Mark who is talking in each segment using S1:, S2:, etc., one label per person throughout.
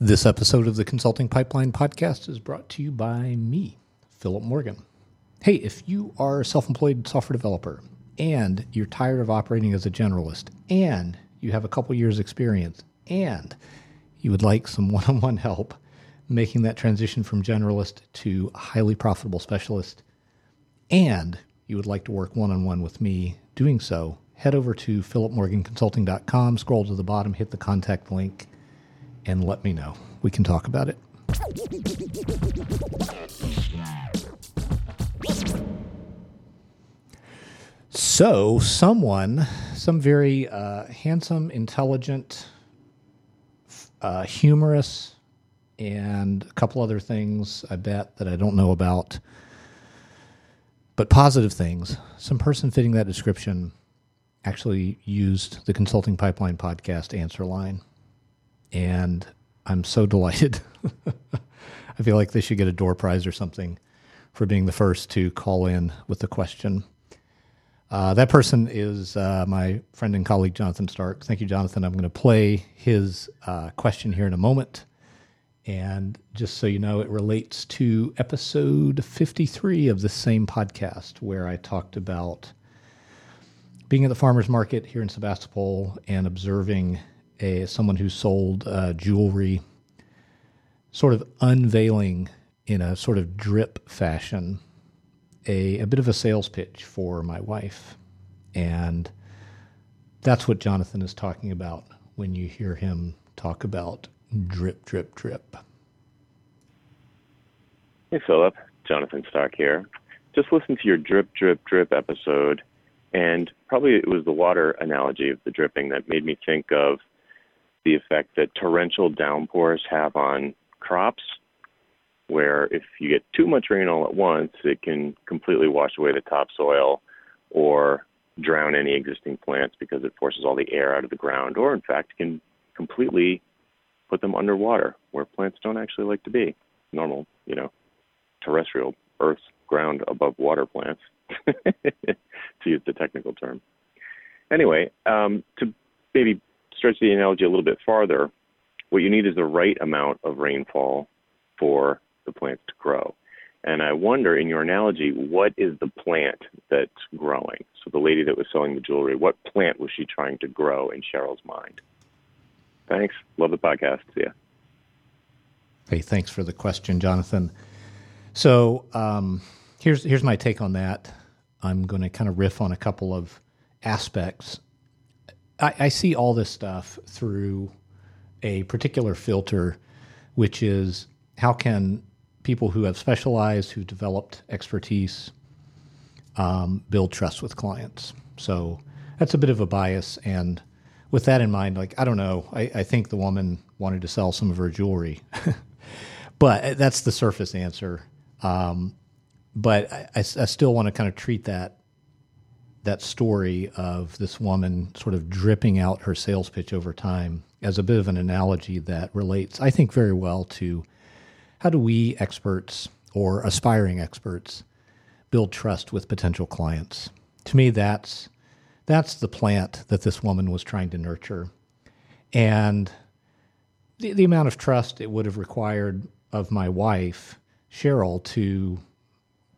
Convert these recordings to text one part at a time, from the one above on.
S1: This episode of the Consulting Pipeline podcast is brought to you by me, Philip Morgan. Hey, if you are a self employed software developer and you're tired of operating as a generalist and you have a couple years' experience and you would like some one on one help making that transition from generalist to highly profitable specialist, and you would like to work one on one with me doing so, head over to philipmorganconsulting.com, scroll to the bottom, hit the contact link, and let me know. We can talk about it. So, someone, some very uh, handsome, intelligent, uh, humorous, and a couple other things I bet that I don't know about, but positive things. Some person fitting that description actually used the Consulting Pipeline podcast answer line. And I'm so delighted. I feel like they should get a door prize or something for being the first to call in with the question. Uh, that person is uh, my friend and colleague, Jonathan Stark. Thank you, Jonathan. I'm going to play his uh, question here in a moment. And just so you know, it relates to episode 53 of the same podcast, where I talked about being at the farmer's market here in Sebastopol and observing a someone who sold uh, jewelry, sort of unveiling in a sort of drip fashion a, a bit of a sales pitch for my wife. And that's what Jonathan is talking about when you hear him talk about drip, drip, drip.
S2: Hey, Philip. Jonathan Stark here. Just listen to your drip, drip, drip episode, and probably it was the water analogy of the dripping that made me think of the effect that torrential downpours have on crops where if you get too much rain all at once, it can completely wash away the topsoil or drown any existing plants because it forces all the air out of the ground, or in fact, can completely put them underwater where plants don't actually like to be. Normal, you know, terrestrial, earth, ground above water plants, to use the technical term. Anyway, um, to maybe stretch the analogy a little bit farther, what you need is the right amount of rainfall for the plants to grow. And I wonder, in your analogy, what is the plant that's growing? So the lady that was selling the jewelry, what plant was she trying to grow in Cheryl's mind? Thanks. Love the podcast. See ya.
S1: Hey, thanks for the question, Jonathan. So um, here's here's my take on that. I'm going to kind of riff on a couple of aspects. I, I see all this stuff through a particular filter, which is how can people who have specialized, who developed expertise, um, build trust with clients. So that's a bit of a bias. And with that in mind, like, I don't know, I, I think the woman wanted to sell some of her jewelry, but that's the surface answer. Um, but I, I, I still want to kind of treat that that story of this woman sort of dripping out her sales pitch over time as a bit of an analogy that relates, I think, very well to how do we experts or aspiring experts build trust with potential clients? To me, that's that's the plant that this woman was trying to nurture, and the, the amount of trust it would have required of my wife Cheryl to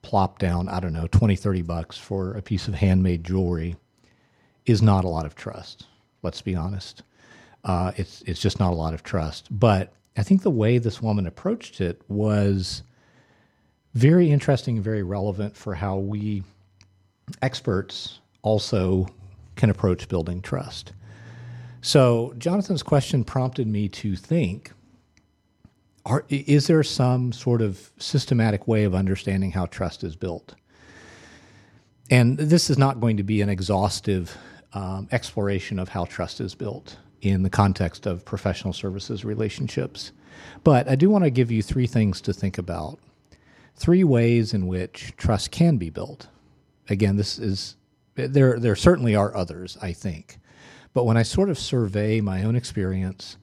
S1: plop down, I don't know, 20, 30 bucks for a piece of handmade jewelry is not a lot of trust. Let's be honest. Uh, it's it's just not a lot of trust. But I think the way this woman approached it was very interesting and very relevant for how we experts also can approach building trust. So, Jonathan's question prompted me to think are, is there some sort of systematic way of understanding how trust is built? And this is not going to be an exhaustive um, exploration of how trust is built in the context of professional services relationships. But I do want to give you three things to think about. Three ways in which trust can be built. Again, this is there there certainly are others, I think. But when I sort of survey my own experience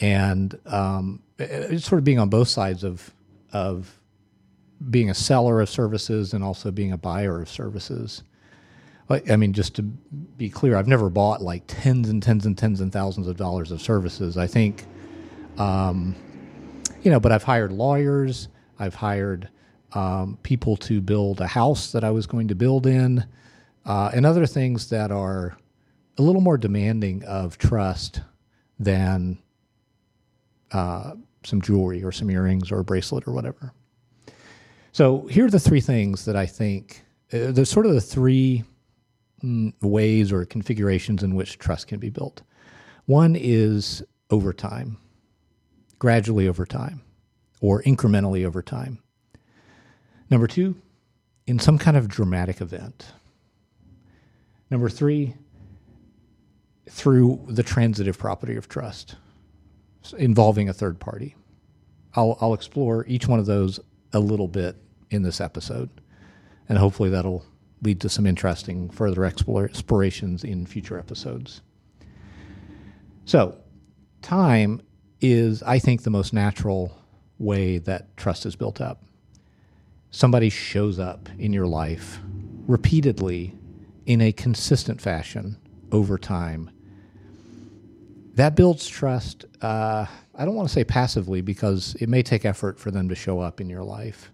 S1: and um, sort of being on both sides of of being a seller of services and also being a buyer of services, I mean, just to be clear, I've never bought like tens and tens and tens and thousands of dollars of services. I think Um, you know, but I've hired lawyers. I've hired um, people to build a house that I was going to build in, uh, and other things that are a little more demanding of trust than uh, some jewelry or some earrings or a bracelet or whatever. So here are the three things that I think. Uh, there's sort of the three mm, ways or configurations in which trust can be built. One is over time, gradually over time, or incrementally over time. Number two, in some kind of dramatic event. Number three, through the transitive property of trust involving a third party. I'll, I'll explore each one of those a little bit in this episode, and hopefully that'll lead to some interesting further explorations in future episodes. So, time is, I think, the most natural way that trust is built up. Somebody shows up in your life repeatedly in a consistent fashion over time. That builds trust. Uh, I don't want to say passively because it may take effort for them to show up in your life.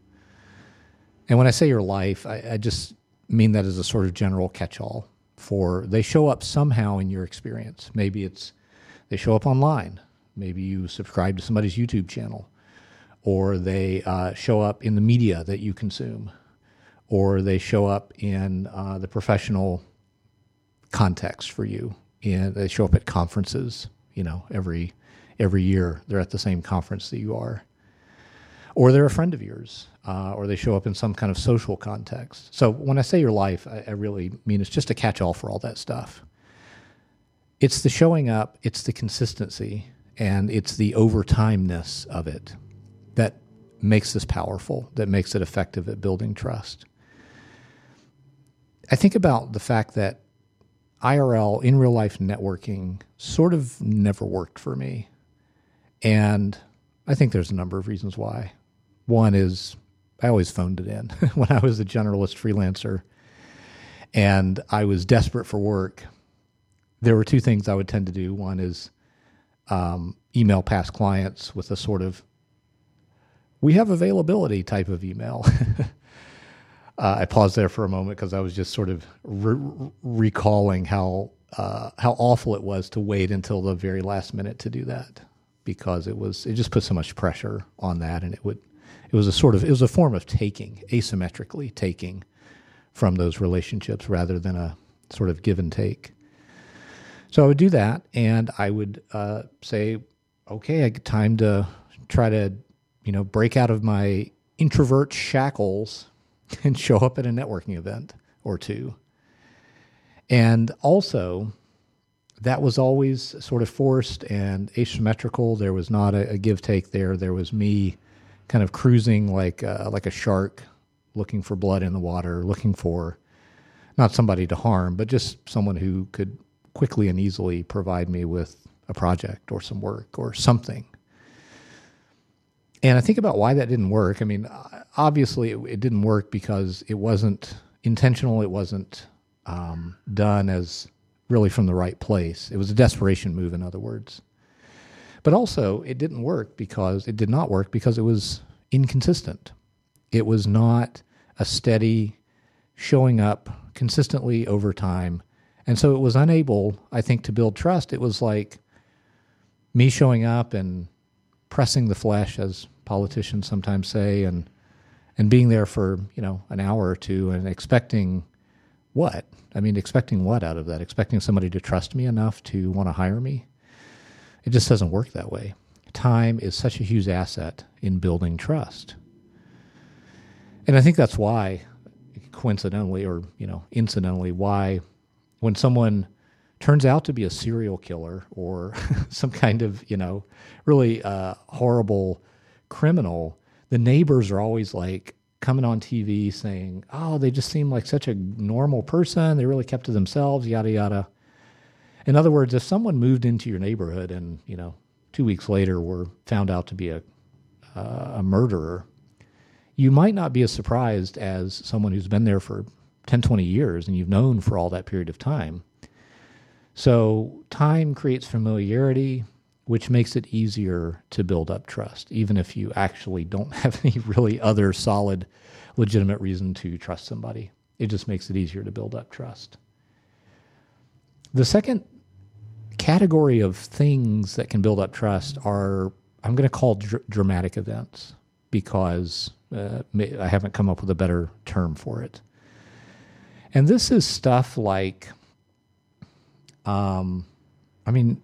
S1: And when I say your life, I, I just mean that as a sort of general catch all for they show up somehow in your experience. Maybe it's they show up online. Maybe you subscribe to somebody's YouTube channel, or they uh, show up in the media that you consume, or they show up in uh, the professional context for you. And they show up at conferences. You know, every every year they're at the same conference that you are, or they're a friend of yours, uh, or they show up in some kind of social context. So when I say your life, I, I really mean it's just a catch-all for all that stuff it's the showing up, it's the consistency, and it's the overtimeness of it that makes this powerful, that makes it effective at building trust. I think about the fact that IRL, in real life networking, sort of never worked for me. And I think there's a number of reasons why. One is I always phoned it in when I was a generalist freelancer and I was desperate for work there were two things I would tend to do. One is um, email past clients with a sort of we have availability type of email. uh, I paused there for a moment because I was just sort of re- recalling how uh, how awful it was to wait until the very last minute to do that because it was it just put so much pressure on that and it would it was a sort of it was a form of taking asymmetrically taking from those relationships rather than a sort of give and take. So I would do that, and I would uh, say, "Okay, I time to try to, you know, break out of my introvert shackles and show up at a networking event or two. And also, that was always sort of forced and asymmetrical. There was not a, a give take there. There was me kind of cruising like uh, like a shark, looking for blood in the water, looking for not somebody to harm, but just someone who could quickly and easily provide me with a project or some work or something. And I think about why that didn't work. I mean, obviously, it, it didn't work because it wasn't intentional. It wasn't um, done as really from the right place. It was a desperation move, in other words. But also, it didn't work because it did not work because it was inconsistent. It was not a steady showing up consistently over time and so it was unable, I think, to build trust. It was like me showing up and pressing the flesh, as politicians sometimes say, and and being there for you know an hour or two and expecting what? I mean, expecting what out of that? Expecting somebody to trust me enough to want to hire me? It just doesn't work that way. Time is such a huge asset in building trust. And I think that's why, coincidentally or you know incidentally, why when someone turns out to be a serial killer or some kind of, you know, really uh, horrible criminal, the neighbors are always like coming on TV saying, oh, they just seem like such a normal person. They really kept to themselves, yada, yada. In other words, if someone moved into your neighborhood and, you know, two weeks later were found out to be a, uh, a murderer, you might not be as surprised as someone who's been there for 10, 20 years and you've known for all that period of time. So time creates familiarity, which makes it easier to build up trust, even if you actually don't have any really other solid, legitimate reason to trust somebody. It just makes it easier to build up trust. The second category of things that can build up trust are I'm going to call dr- dramatic events because uh, I haven't come up with a better term for it. And this is stuff like, um, I mean,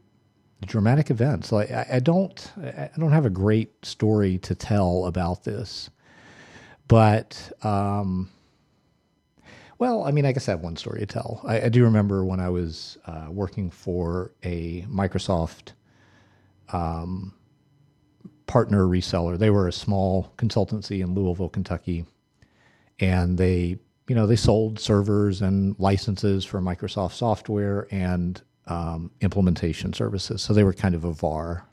S1: dramatic events. Like I, I don't, I don't have a great story to tell about this, but um, well, I mean, I guess I have one story to tell. I, I do remember when I was uh, working for a Microsoft um, partner reseller. They were a small consultancy in Louisville, Kentucky, and they, you know, they sold servers and licenses for Microsoft software and um, implementation services. So they were kind of a VAR.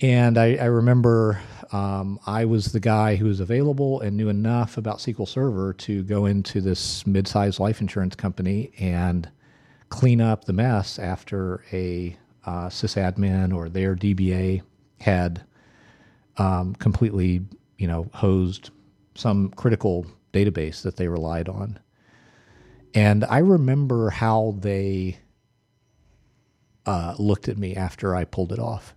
S1: And I, I remember um, I was the guy who was available and knew enough about SQL Server to go into this mid-sized life insurance company and clean up the mess after a uh, sysadmin or their DBA had um, completely, you know, hosed some critical database that they relied on. And I remember how they uh, looked at me after I pulled it off.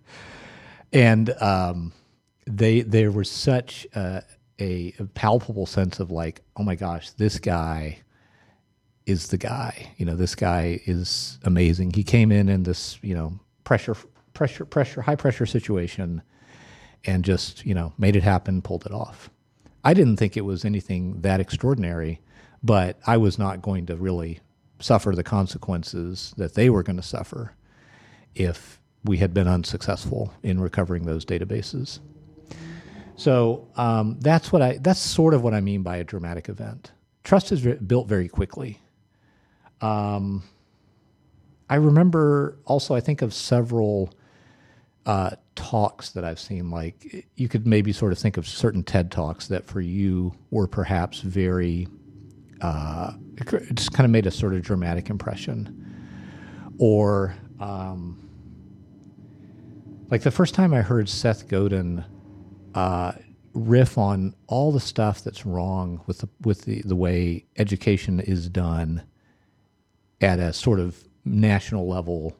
S1: and um, they there was such a, a, palpable sense of like, oh my gosh, this guy is the guy. You know, this guy is amazing. He came in in this you know pressure pressure pressure high pressure situation and just you know made it happen, pulled it off. I didn't think it was anything that extraordinary, but I was not going to really suffer the consequences that they were going to suffer if we had been unsuccessful in recovering those databases. So um, that's what I. That's sort of what I mean by a dramatic event. Trust is built very quickly. Um, I remember also. I think of several uh, talks that I've seen. Like you could maybe sort of think of certain TED talks that for you were perhaps very. Uh, just kind of made a sort of dramatic impression, or. Um, like the first time I heard Seth Godin uh, riff on all the stuff that's wrong with the with the, the way education is done at a sort of national level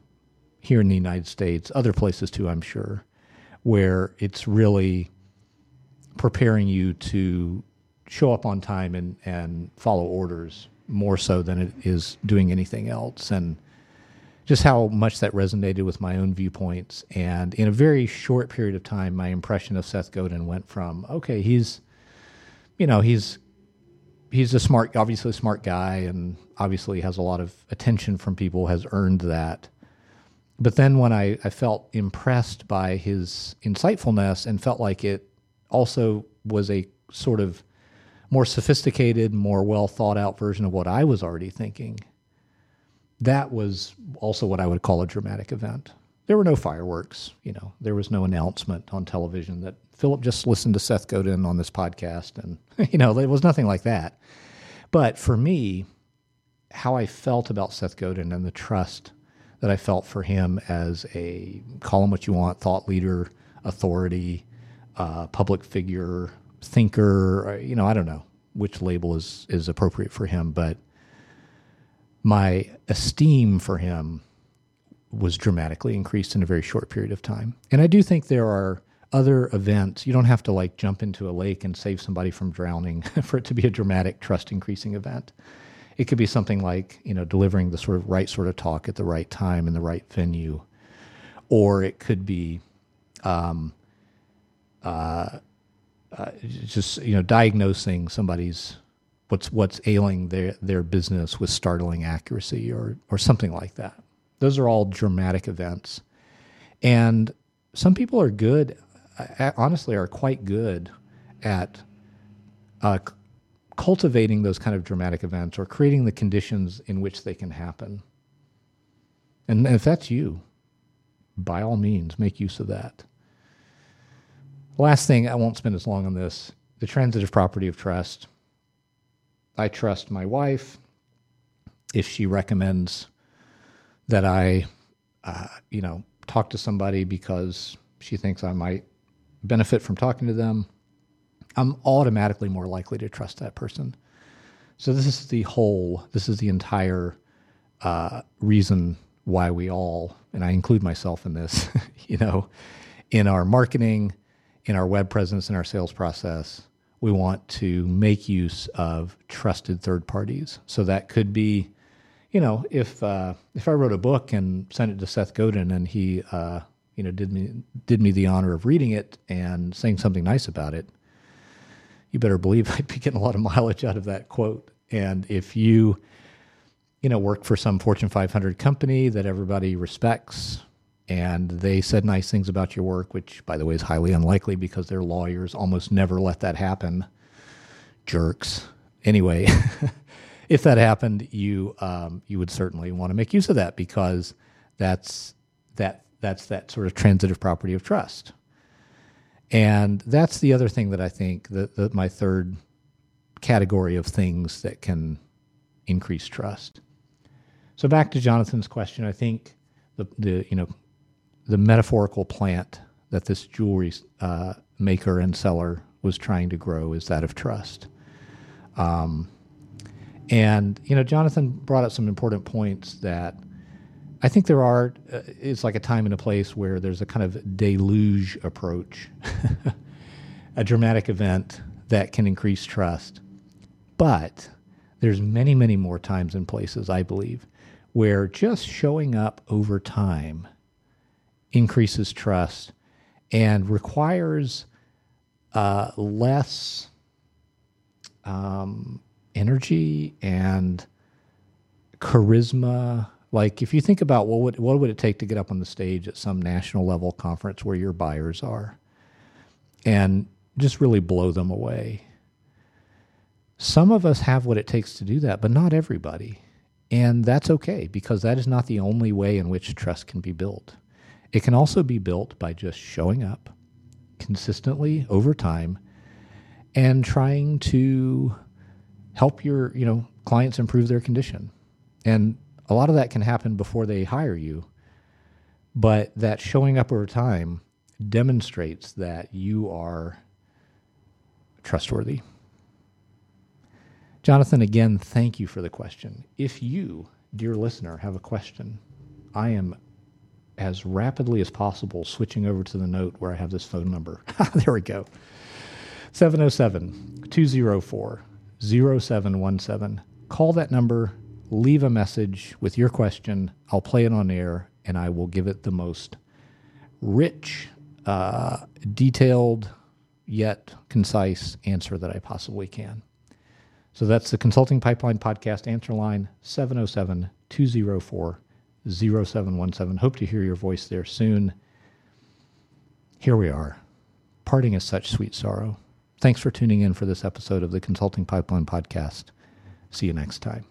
S1: here in the United States, other places too, I'm sure, where it's really preparing you to show up on time and, and follow orders more so than it is doing anything else. And just how much that resonated with my own viewpoints. And in a very short period of time, my impression of Seth Godin went from okay, he's, you know, he's he's a smart, obviously a smart guy, and obviously has a lot of attention from people, has earned that. But then when I, I felt impressed by his insightfulness and felt like it also was a sort of more sophisticated, more well thought out version of what I was already thinking that was also what I would call a dramatic event. There were no fireworks, you know, there was no announcement on television that Philip just listened to Seth Godin on this podcast. And, you know, there was nothing like that. But for me, how I felt about Seth Godin and the trust that I felt for him as a call him what you want, thought leader, authority, uh, public figure, thinker, you know, I don't know which label is, is appropriate for him, but my esteem for him was dramatically increased in a very short period of time. And I do think there are other events. You don't have to like jump into a lake and save somebody from drowning for it to be a dramatic trust increasing event. It could be something like, you know, delivering the sort of right sort of talk at the right time in the right venue. Or it could be um, uh, uh, just, you know, diagnosing somebody's what's what's ailing their their business with startling accuracy or or something like that. Those are all dramatic events, and some people are good. Honestly, are quite good at uh, cultivating those kind of dramatic events or creating the conditions in which they can happen. And if that's you, by all means, make use of that. Last thing, I won't spend as long on this the transitive property of trust. I trust my wife. If she recommends that I uh, you know, talk to somebody because she thinks I might benefit from talking to them, I'm automatically more likely to trust that person. So this is the whole, this is the entire uh, reason why we all, and I include myself in this, you know, in our marketing, in our web presence, in our sales process, we want to make use of trusted third parties. So that could be, you know, if uh, if I wrote a book and sent it to Seth Godin and he, uh, you know, did me did me the honor of reading it and saying something nice about it, you better believe I'd be getting a lot of mileage out of that quote. And if you, you know, work for some Fortune 500 company that everybody respects, and they said nice things about your work, which, by the way, is highly unlikely because their lawyers almost never let that happen. Jerks. Anyway, if that happened, you um, you would certainly want to make use of that because that's that that's that sort of transitive property of trust. And that's the other thing that I think that, that my third category of things that can increase trust. So back to Jonathan's question, I think the, the you know the metaphorical plant that this jewelry uh, maker and seller was trying to grow is that of trust. Um, and you know, Jonathan brought up some important points that I think there are. Uh, it's like a time and a place where there's a kind of deluge approach, a dramatic event that can increase trust. But there's many, many more times and places, I believe, where just showing up over time increases trust and requires uh, less um, energy and charisma. Like if you think about what would what would it take to get up on the stage at some national level conference where your buyers are, and just really blow them away. Some of us have what it takes to do that, but not everybody. And that's okay because that is not the only way in which trust can be built. It can also be built by just showing up consistently over time and trying to help your, you know, clients improve their condition. And a lot of that can happen before they hire you. But that showing up over time demonstrates that you are trustworthy. Jonathan, again, thank you for the question. If you, dear listener, have a question, I am as rapidly as possible switching over to the note where I have this phone number. there we go 707 204 0717. Call that number, leave a message with your question. I'll play it on air and I will give it the most rich, uh, detailed, yet concise answer that I possibly can. So that's the Consulting Pipeline Podcast answer line 707 204 0717. Hope to hear your voice there soon. Here we are. Parting is such sweet sorrow. Thanks for tuning in for this episode of the Consulting Pipeline Podcast. See you next time.